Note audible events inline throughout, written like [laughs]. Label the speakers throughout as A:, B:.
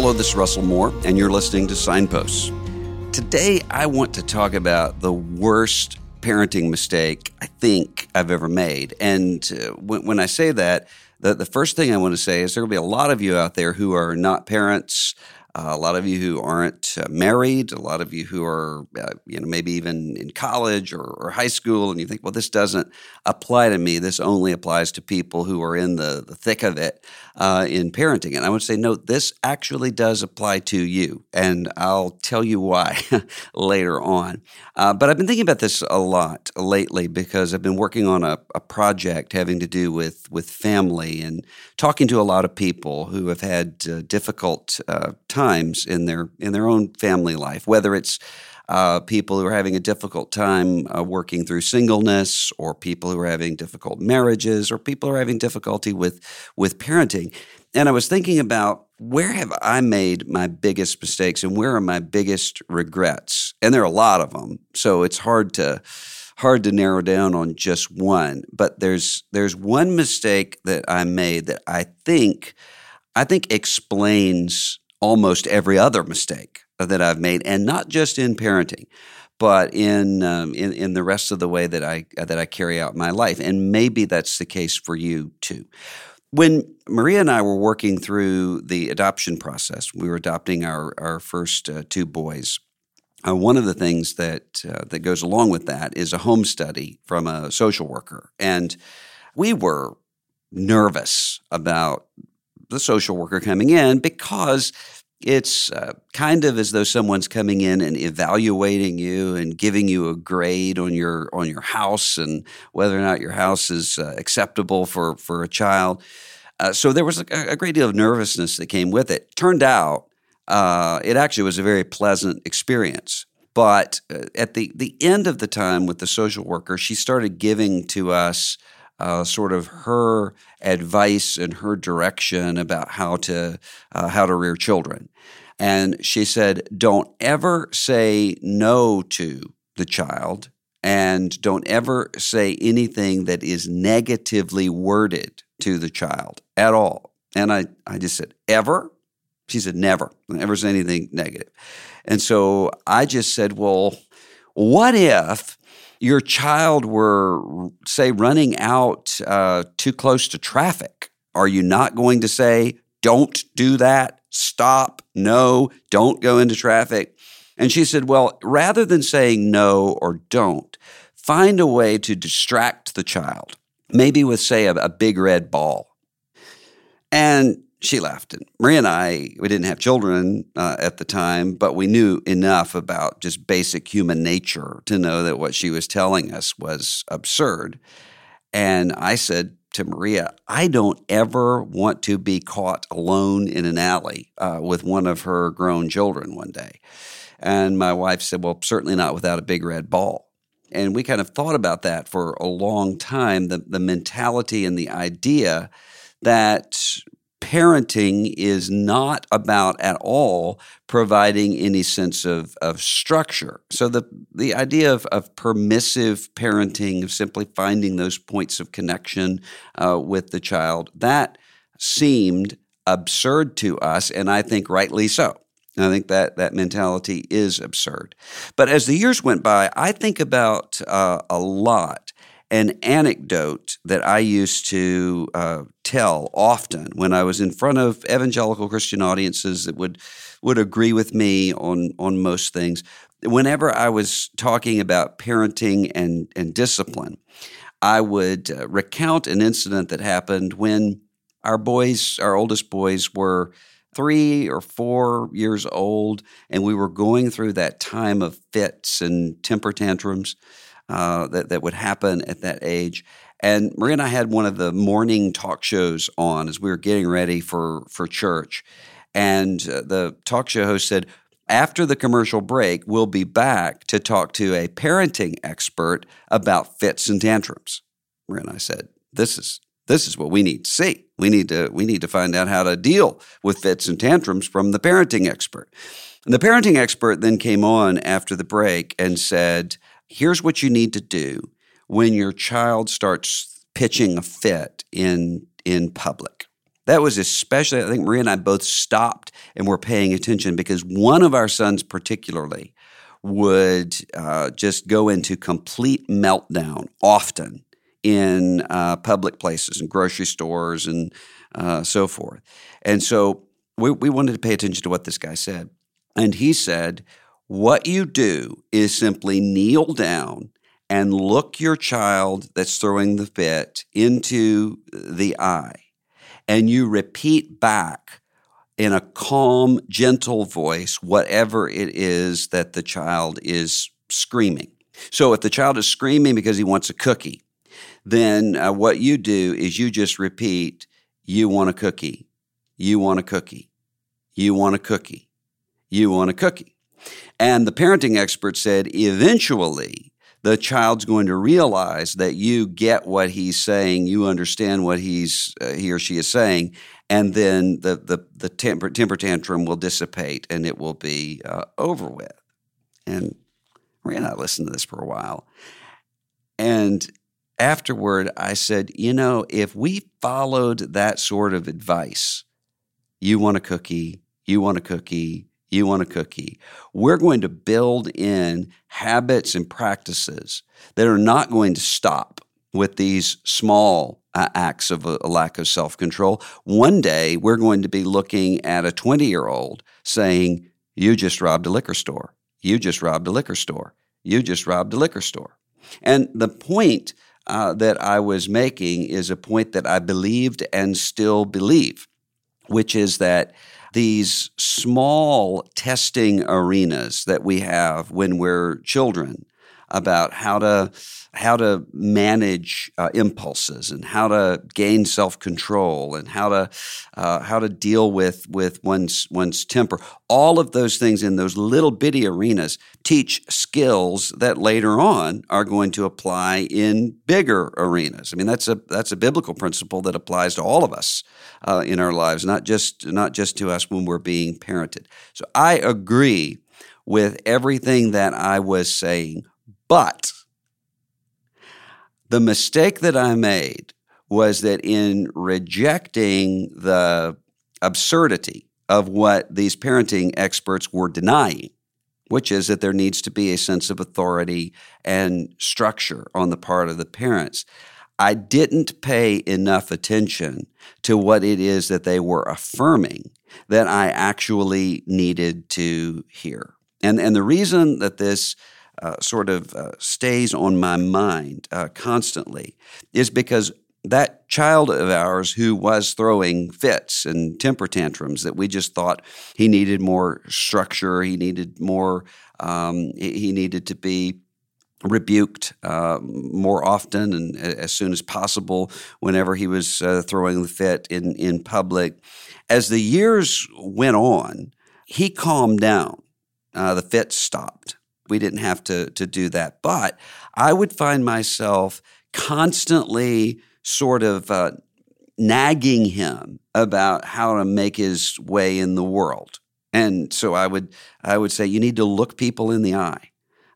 A: Hello, this is Russell Moore, and you're listening to Signposts. Today, I want to talk about the worst parenting mistake I think I've ever made. And uh, when, when, I say that, the, the first thing I want to say is there will be a lot of you out there who are not parents, uh, a lot of you who aren't uh, married, a lot of you who are, uh, you know, maybe even in college or, or, high school, and you think, well, this doesn't apply to me. This only applies to people who are in the, the thick of it uh, in parenting. And I would say, no, this actually does apply to you. And I'll tell you why [laughs] later on. Uh, but I've been thinking about this a lot lately because I've been working on a, a project having to do with, with family and talking to a lot of people who have had uh, difficult uh, times in their in their own family life, whether it's uh, people who are having a difficult time uh, working through singleness, or people who are having difficult marriages, or people who are having difficulty with with parenting. And I was thinking about where have I made my biggest mistakes, and where are my biggest regrets? And there are a lot of them, so it's hard to hard to narrow down on just one. But there's there's one mistake that I made that I think I think explains almost every other mistake that I've made, and not just in parenting, but in um, in in the rest of the way that I that I carry out my life. And maybe that's the case for you too. When Maria and I were working through the adoption process, we were adopting our our first uh, two boys. Uh, one of the things that uh, that goes along with that is a home study from a social worker, and we were nervous about the social worker coming in because it's uh, kind of as though someone's coming in and evaluating you and giving you a grade on your on your house and whether or not your house is uh, acceptable for for a child. Uh, so there was a, a, great deal of nervousness that came with it. Turned out uh, it actually was a very pleasant experience. But uh, at the the end of the time with the social worker, she started giving to us uh, sort of her advice and her direction about how to uh, how to rear children. And she said, "Don't ever say no to the child, and don't ever say anything that is negatively worded to the child at all." And I, I just said, "Ever?" She said, "Never. Never say anything negative." And so I just said, "Well, what if?" Your child were, say, running out uh, too close to traffic, are you not going to say, don't do that, stop, no, don't go into traffic? And she said, well, rather than saying no or don't, find a way to distract the child, maybe with, say, a, a big red ball. And she left. And Maria and I, we didn't have children uh, at the time, but we knew enough about just basic human nature to know that what she was telling us was absurd. And I said to Maria, I don't ever want to be caught alone in an alley uh, with one of her grown children one day. And my wife said, Well, certainly not without a big red ball. And we kind of thought about that for a long time the, the mentality and the idea that parenting is not about at all providing any sense of, of structure. So the the idea of, of permissive parenting, of simply finding those points of connection uh, with the child, that seemed absurd to us, and I think rightly so. I think that that mentality is absurd. But as the years went by, I think about uh, a lot an anecdote that I used to uh, tell often when I was in front of evangelical Christian audiences that would would agree with me on on most things. Whenever I was talking about parenting and and discipline, I would uh, recount an incident that happened when our boys, our oldest boys, were three or four years old, and we were going through that time of fits and temper tantrums uh, that, that would happen at that age. And Maria and I had one of the morning talk shows on as we were getting ready for, for church. And uh, the talk show host said, after the commercial break, we'll be back to talk to a parenting expert about fits and tantrums. Maria and I said, this is this is what we need to see. We need to we need to find out how to deal with fits and tantrums from the parenting expert. And the parenting expert then came on after the break and said, here's what you need to do when your child starts pitching a fit in in public. That was especially, I think Maria and I both stopped and were paying attention because one of our sons, particularly, would uh, just go into complete meltdown often in uh, public places and grocery stores and uh, so forth. And so we, we wanted to pay attention to what this guy said. And he said, What you do is simply kneel down and look your child that's throwing the fit into the eye, and you repeat back in a calm, gentle voice whatever it is that the child is screaming. So if the child is screaming because he wants a cookie, then uh, what you do is you just repeat, You want a cookie. You want a cookie. You want a cookie. You want a cookie. And the parenting expert said eventually the child's going to realize that you get what he's saying, you understand what he's uh, he or she is saying, and then the the, the temper, temper tantrum will dissipate and it will be uh, over with. And and I listened to this for a while, and afterward, I said, you know, if we followed that sort of advice, you want a cookie, you want a cookie, you want a cookie. We're going to build in habits and practices that are not going to stop with these small uh, acts of a, a lack of self control. One day, we're going to be looking at a 20 year old saying, You just robbed a liquor store. You just robbed a liquor store. You just robbed a liquor store. And the point uh, that I was making is a point that I believed and still believe, which is that these small testing arenas that we have when we're children about how to how to manage uh, impulses and how to gain self control and how to uh, how to deal with with one's one's temper. All of those things in those little bitty arenas teach skills that later on are going to apply in bigger arenas. I mean, that's a that's a biblical principle that applies to all of us uh, in our lives, not just not just to us when we're being parented. So I agree with everything that I was saying but the mistake that I made was that in rejecting the absurdity of what these parenting experts were denying, which is that there needs to be a sense of authority and structure on the part of the parents. I didn't pay enough attention to what it is that they were affirming that I actually needed to hear. And, and the reason that this uh, sort of uh, stays on my mind uh, constantly is because that child of ours who was throwing fits and temper tantrums that we just thought he needed more structure, he needed more, um, he needed to be rebuked uh, more often and as soon as possible whenever he was uh, throwing the fit in, in public. As the years went on, he calmed down. Uh, the fits stopped we didn't have to to do that. But I would find myself constantly sort of uh, nagging him about how to make his way in the world. And so I would I would say you need to look people in the eye.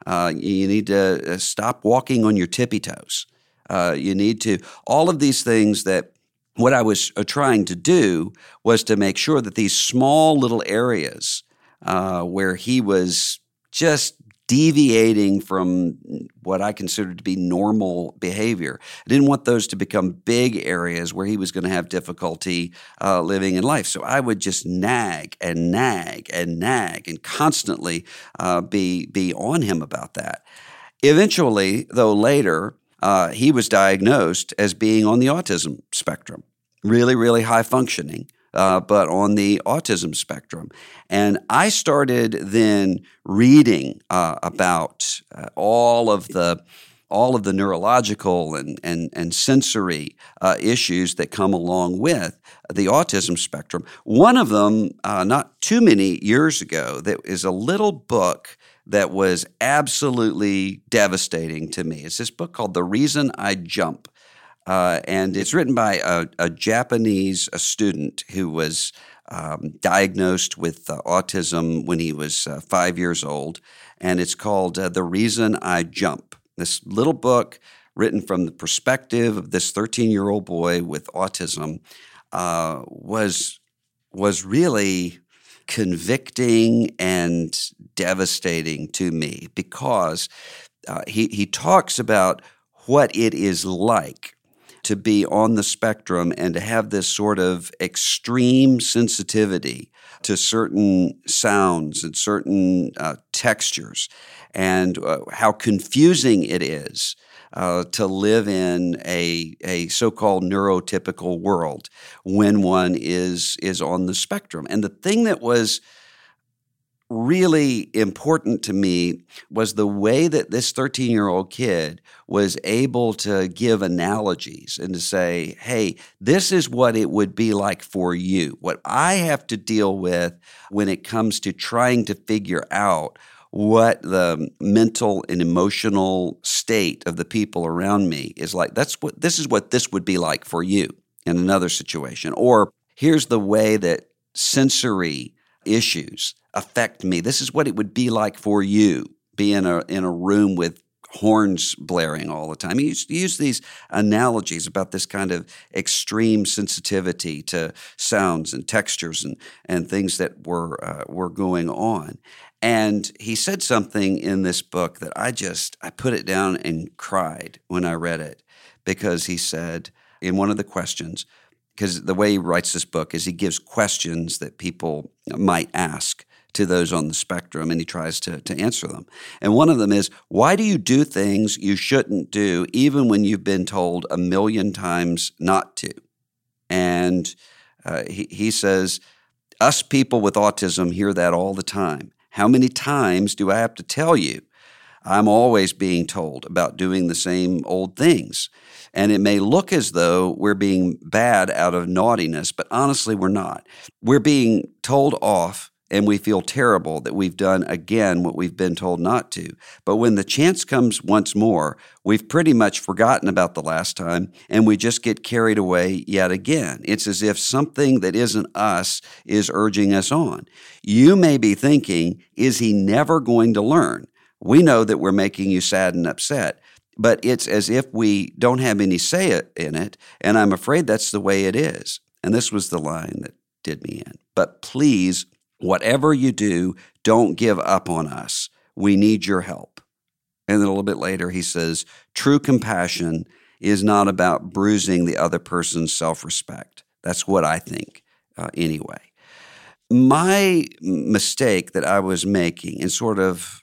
A: Uh, you need to uh, stop walking on your tippy toes. Uh, you need to all of these things that what I was uh, trying to do was to make sure that these small little areas uh, where he was just deviating from what I considered to be normal behavior. I didn't want those to become big areas where he was going to have difficulty uh, living in life. So I would just nag and nag and nag and constantly uh, be be on him about that. Eventually, though, later uh, he was diagnosed as being on the autism spectrum, really, really high functioning uh, but on the autism spectrum. And I started then reading uh, about uh, all of the all of the neurological and, and, and sensory uh, issues that come along with the autism spectrum. One of them, uh, not too many years ago, that is a little book that was absolutely devastating to me. It's this book called The Reason I Jump uh, and it's written by a, a Japanese a student who was um, diagnosed with uh, autism when he was uh, five years old. And it's called uh, The Reason I Jump. This little book written from the perspective of this 13 year old boy with autism. uh, was was really convicting and devastating to me because he he talks about what it is like to be on the spectrum and to have this sort of extreme sensitivity to certain sounds and certain uh, textures, and uh, how confusing it is uh, to live in a, a so-called neurotypical world when one is is on the spectrum. And the thing that was really important to me was the way that this 13 year old kid was able to give analogies and to say, hey, this is what it would be like for you. What I have to deal with when it comes to trying to figure out what the mental and emotional state of the people around me is like. That's what this is what this would be like for you in another situation. Or here's the way that sensory issues affect me. This is what it would be like for you, be in a in a room with horns blaring all the time. He used to use these analogies about this kind of extreme sensitivity to sounds and textures and and things that were uh, were going on. And he said something in this book that I just I put it down and cried when I read it because he said in one of the questions because the way he writes this book is he gives questions that people might ask to those on the spectrum and he tries to, to answer them. And one of them is why do you do things you shouldn't do even when you've been told a million times not to? And uh, he, he says, us people with autism hear that all the time. How many times do I have to tell you? I'm always being told about doing the same old things. And it may look as though we're being bad out of naughtiness, but honestly, we're not. We're being told off and we feel terrible that we've done again what we've been told not to. But when the chance comes once more, we've pretty much forgotten about the last time and we just get carried away yet again. It's as if something that isn't us is urging us on. You may be thinking, is he never going to learn? We know that we're making you sad and upset but it's as if we don't have any say in it, and I'm afraid that's the way it is. And this was the line that did me in. But please Whatever you do, don't give up on us. We need your help. And then a little bit later, he says, True compassion is not about bruising the other person's self respect. That's what I think, uh, anyway. My mistake that I was making in sort of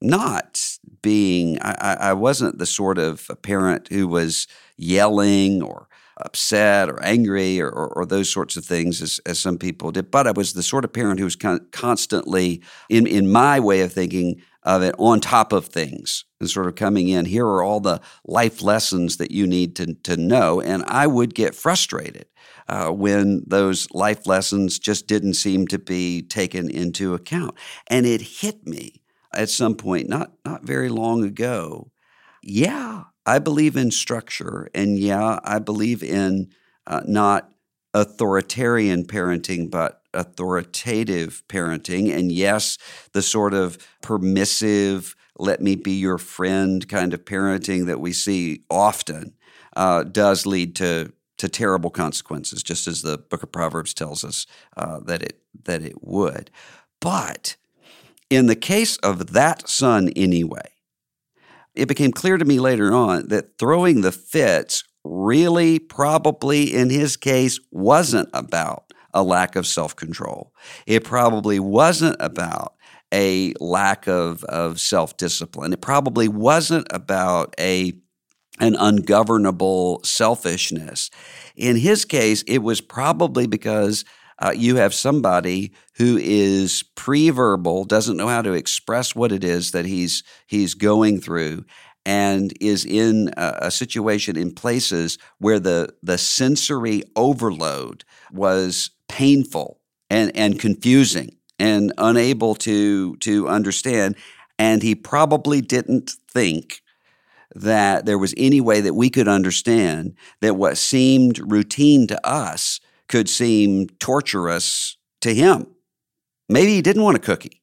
A: not being, I, I wasn't the sort of parent who was yelling or upset or angry or, or, or, those sorts of things as, as some people did. But I was the sort of parent who was con- constantly, in, in my way of thinking of it, on top of things and sort of coming in. Here are all the life lessons that you need to, to know. And I would get frustrated. Uh, when those life lessons just didn't seem to be taken into account. And it hit me at some point, not, not very long ago. Yeah, I believe in structure, and yeah, I believe in uh, not authoritarian parenting, but authoritative parenting. And yes, the sort of permissive, let me be your friend kind of parenting that we see often uh, does lead to to terrible consequences, just as the Book of Proverbs tells us uh, that it that it would. But in the case of that son, anyway, it became clear to me later on that throwing the fits really probably in his case wasn't about a lack of self control. It probably wasn't about a lack of, of self discipline. It probably wasn't about a an ungovernable selfishness. In his case, it was probably because uh, you have somebody who is pre-verbal, doesn't know how to express what it is that he's he's going through, and is in a, a situation in places where the the sensory overload was painful and and confusing and unable to to understand, and he probably didn't think that there was any way that we could understand that what seemed routine to us could seem torturous to him. Maybe he didn't want a cookie.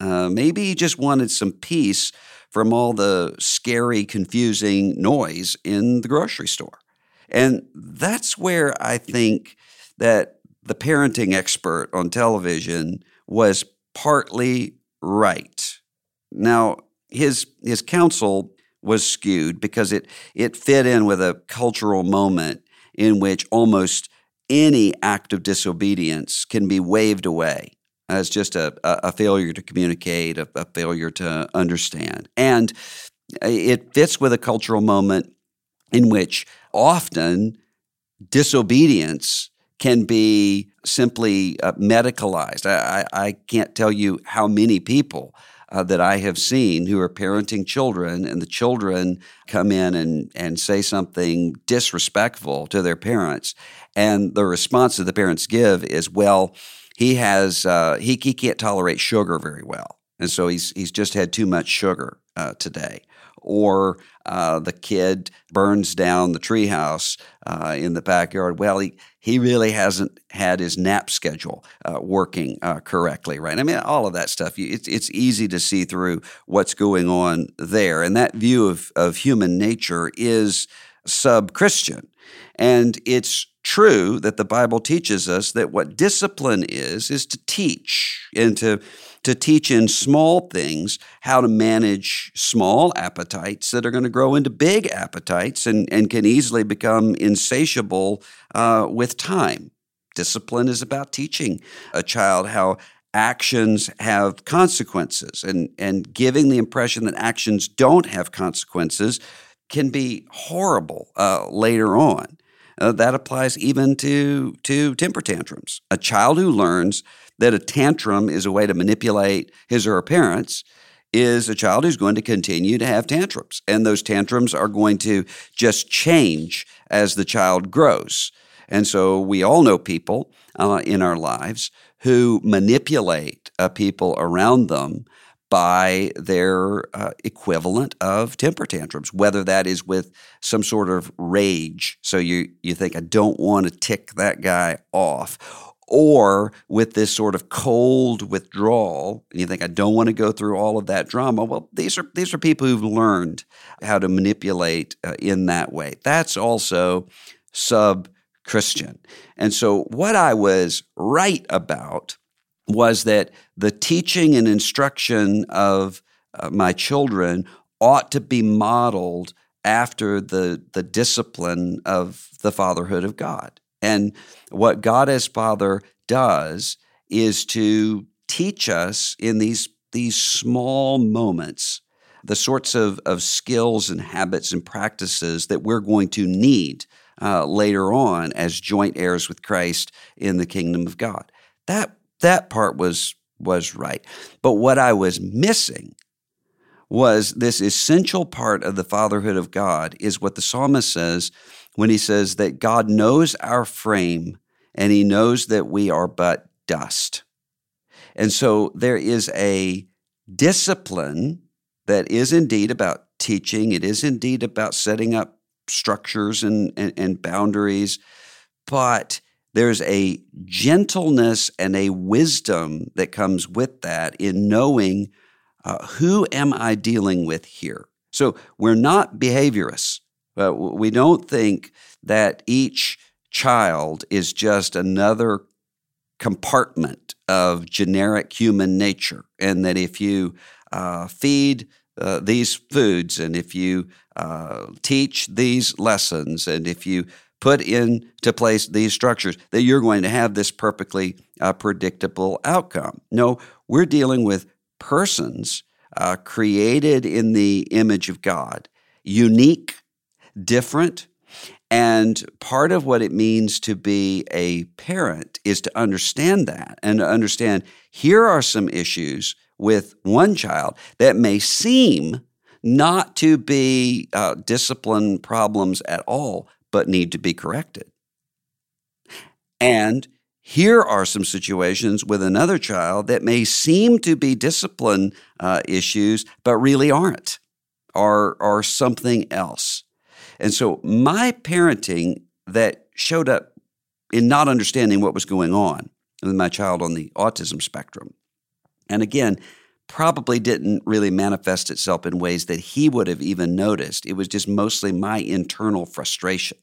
A: Uh, maybe he just wanted some peace from all the scary, confusing noise in the grocery store. And that's where I think that the parenting expert on television was partly right. Now, his his counsel was skewed because it it fit in with a cultural moment in which almost any act of disobedience can be waved away as just a, a failure to communicate, a, a failure to understand. And it fits with a cultural moment in which often disobedience can be simply uh, medicalized. I, I, I, can't tell you how many people uh, that I have seen who are parenting children, and the children come in and, and say something disrespectful to their parents. And the response that the parents give is, well, he has uh, he, he can't tolerate sugar very well. And so he's he's just had too much sugar uh, today or uh, the kid burns down the treehouse uh, in the backyard. Well, he, he really hasn't had his nap schedule uh, working uh, correctly, right? I mean, all of that stuff. It's, it's easy to see through what's going on there. And that view of, of human nature is sub Christian. And it's true that the Bible teaches us that what discipline is, is to teach and to to teach in small things how to manage small appetites that are going to grow into big appetites and, and can easily become insatiable uh, with time. Discipline is about teaching a child how actions have consequences and, and giving the impression that actions don't have consequences can be horrible uh, later on. Uh, that applies even to, to temper tantrums. A child who learns that a tantrum is a way to manipulate his or her parents is a child who's going to continue to have tantrums. And those tantrums are going to just change as the child grows. And so we all know people uh, in our lives who manipulate uh, people around them by their uh, equivalent of temper tantrums, whether that is with some sort of rage. So you, you think, I don't want to tick that guy off. Or with this sort of cold withdrawal and you think i don't want to go through all of that drama. Well these are these are people who've learned how to manipulate uh, in that way. That's also sub christian and so what i was right about was that the teaching and instruction of uh, my children ought to be modeled after the the discipline of the fatherhood of god and what God as Father does is to teach us in these, these small moments the sorts of, of skills and habits and practices that we're going to need uh, later on as joint heirs with Christ in the kingdom of God. That, that part was, was right. But what I was missing was this essential part of the fatherhood of God is what the psalmist says when he says that God knows our frame and he knows that we are but dust. And so there is a discipline that is indeed about teaching, it is indeed about setting up structures and, and, and boundaries, but there's a gentleness and a wisdom that comes with that in knowing uh, who am I dealing with here? So we're not behaviorists. We don't think that each child is just another compartment of generic human nature, and that if you uh, feed uh, these foods, and if you uh, teach these lessons, and if you put into place these structures, that you're going to have this perfectly uh, predictable outcome. No, we're dealing with persons uh, created in the image of God, unique different. And part of what it means to be a parent is to understand that and to understand here are some issues with one child that may seem not to be uh, discipline problems at all, but need to be corrected. And here are some situations with another child that may seem to be discipline uh, issues, but really aren't, are, are something else. And so my parenting that showed up in not understanding what was going on with my child on the autism spectrum. And again, probably didn't really manifest itself in ways that he would have even noticed. It was just mostly my internal frustration,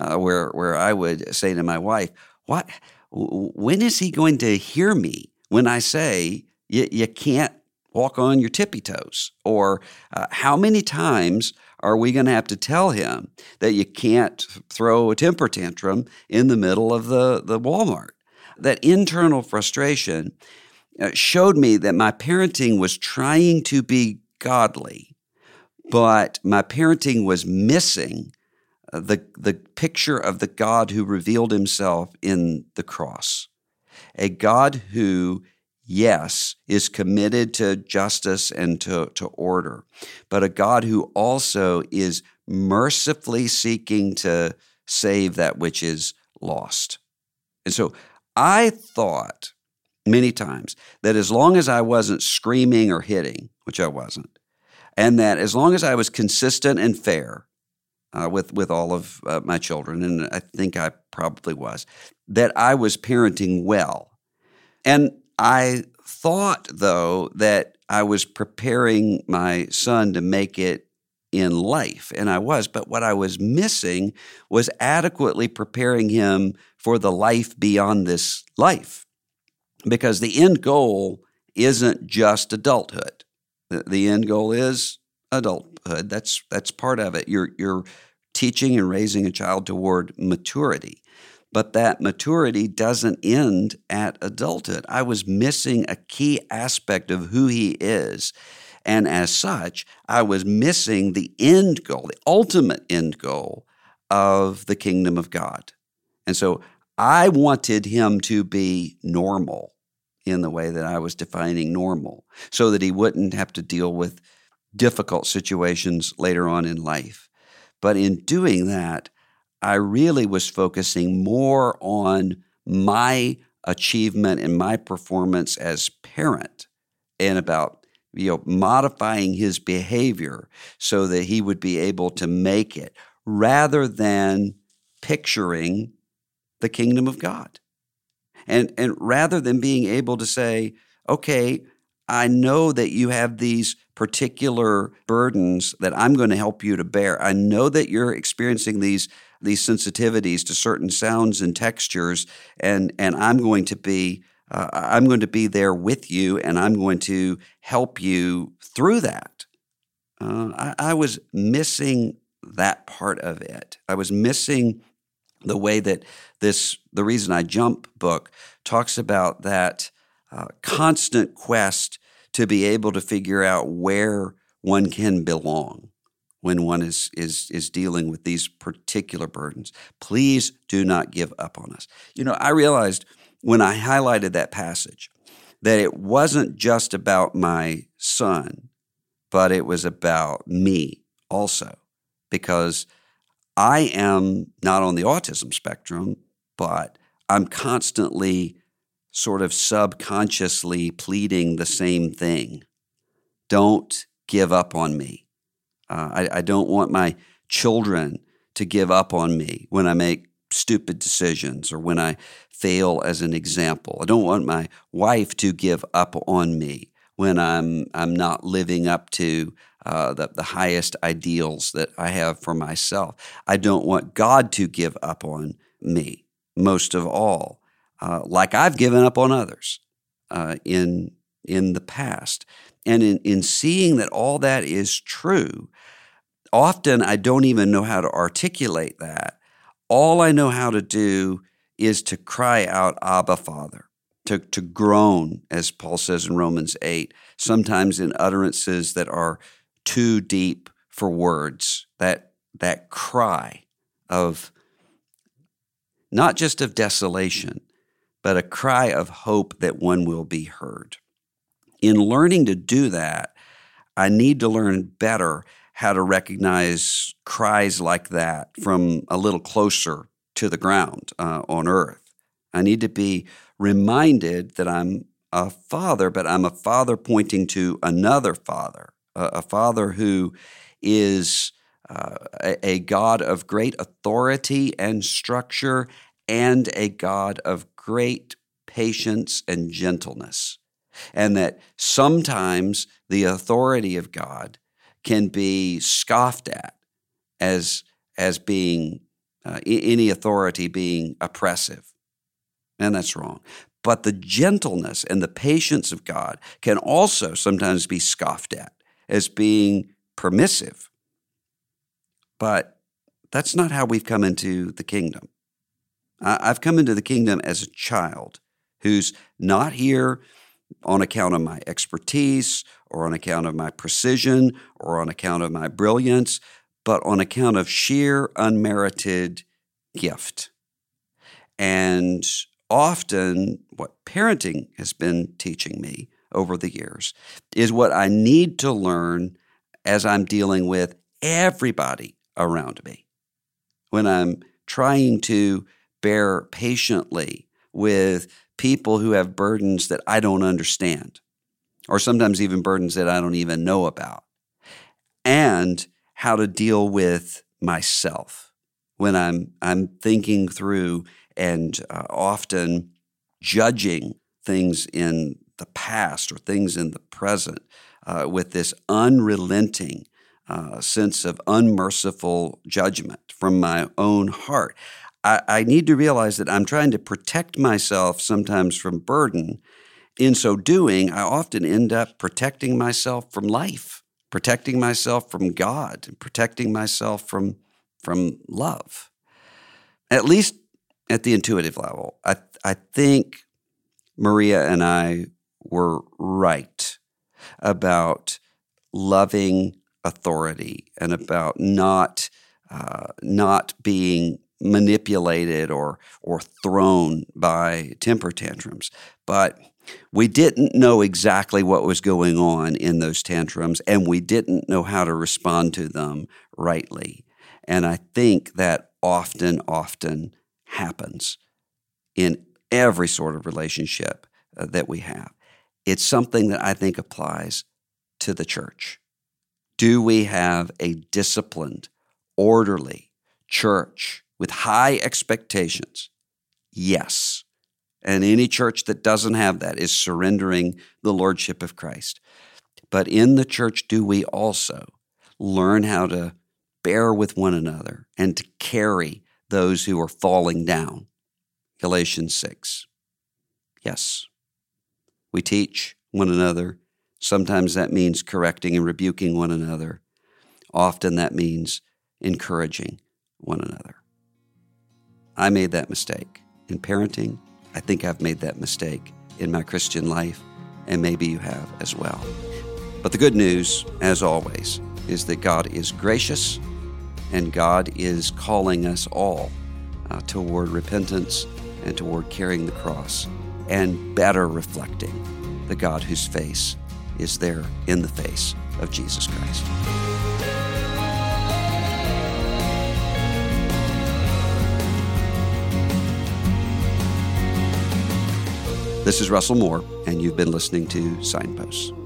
A: uh, where where I would say to my wife, what? When is he going to hear me when I say you, can't walk on your tippy toes? Or uh, how many times are we going to have to tell him that you can't throw a temper tantrum in the middle of the, the Walmart? That internal frustration uh, showed me that my parenting was trying to be godly, but my parenting was missing the, the picture of the God who revealed himself in the cross. A God who yes, is committed to justice and to, to order, but a God who also is mercifully seeking to save that which is lost. And so I thought many times that as long as I wasn't screaming or hitting, which I wasn't, and that as long as I was consistent and fair uh, with with all of uh, my children, and I think I probably was, that I was parenting well. And I thought, though, that I was preparing my son to make it in life, and I was. But what I was missing was adequately preparing him for the life beyond this life. Because the end goal isn't just adulthood. The end goal is adulthood. That's that's part of it. You're you're teaching and raising a child toward maturity but that maturity doesn't end at adulthood. I was missing a key aspect of who he is. And as such, I was missing the end goal, the ultimate end goal of the kingdom of God. And so I wanted him to be normal in the way that I was defining normal so that he wouldn't have to deal with difficult situations later on in life. But in doing that, I really was focusing more on my achievement and my performance as parent and about you know modifying his behavior so that he would be able to make it rather than picturing the kingdom of God. And and rather than being able to say, okay, I know that you have these particular burdens that I'm going to help you to bear. I know that you're experiencing these these sensitivities to certain sounds and textures, and and I'm going to be uh, I'm going to be there with you, and I'm going to help you through that. Uh, I, I was missing that part of it. I was missing the way that this the reason I jump book talks about that uh, constant quest to be able to figure out where one can belong when one is is is dealing with these particular burdens. Please do not give up on us. You know, I realized when I highlighted that passage that it wasn't just about my son, but it was about me also because I am not on the autism spectrum, but I'm constantly sort of subconsciously pleading the same thing. Don't give up on me. Uh, I, I don't want my children to give up on me when I make stupid decisions or when I fail as an example. I don't want my wife to give up on me when I'm I'm not living up to uh, the, the highest ideals that I have for myself. I don't want God to give up on me most of all, uh, like I've given up on others uh, in in the past. And in, in seeing that all that is true, often I don't even know how to articulate that. All I know how to do is to cry out, Abba, Father, to, to groan, as Paul says in Romans 8, sometimes in utterances that are too deep for words, that, that cry of not just of desolation, but a cry of hope that one will be heard. In learning to do that, I need to learn better how to recognize cries like that from a little closer to the ground uh, on earth. I need to be reminded that I'm a father, but I'm a father pointing to another father, a, a father who is uh, a, a God of great authority and structure and a God of great patience and gentleness. And that sometimes the authority of God can be scoffed at as as being uh, any authority being oppressive. and that's wrong. But the gentleness and the patience of God can also sometimes be scoffed at as being permissive. But that's not how we've come into the kingdom. I've come into the kingdom as a child who's not here on account of my expertise or on account of my precision or on account of my brilliance, but on account of sheer unmerited gift. And often, what parenting has been teaching me over the years is what I need to learn as I'm dealing with everybody around me. When I'm trying to bear patiently with people who have burdens that I don't understand, or sometimes even burdens that I don't even know about, and how to deal with myself when I'm I'm thinking through and uh, often judging things in the past or things in the present uh, with this unrelenting uh, sense of unmerciful judgment from my own heart. I, I need to realize that I'm trying to protect myself sometimes from burden. In so doing, I often end up protecting myself from life, protecting myself from God, and protecting myself from, from love. At least at the intuitive level, I, I think Maria and I were right about loving authority and about not uh, not being manipulated or or thrown by temper tantrums. But we didn't know exactly what was going on in those tantrums, and we didn't know how to respond to them rightly. And I think that often, often happens in every sort of relationship uh, that we have. It's something that I think applies to the church. Do we have a disciplined, orderly church with high expectations? Yes. And any church that doesn't have that is surrendering the lordship of Christ. But in the church, do we also learn how to bear with one another and to carry those who are falling down? Galatians 6. Yes. We teach one another Sometimes that means correcting and rebuking one another. Often that means encouraging one another. I made that mistake in parenting. I think I've made that mistake in my Christian life, and maybe you have as well. But the good news, as always, is that God is gracious and God is calling us all uh, toward repentance and toward carrying the cross and better reflecting the God whose face is there in the face of Jesus Christ. This is Russell Moore, and you've been listening to Signposts.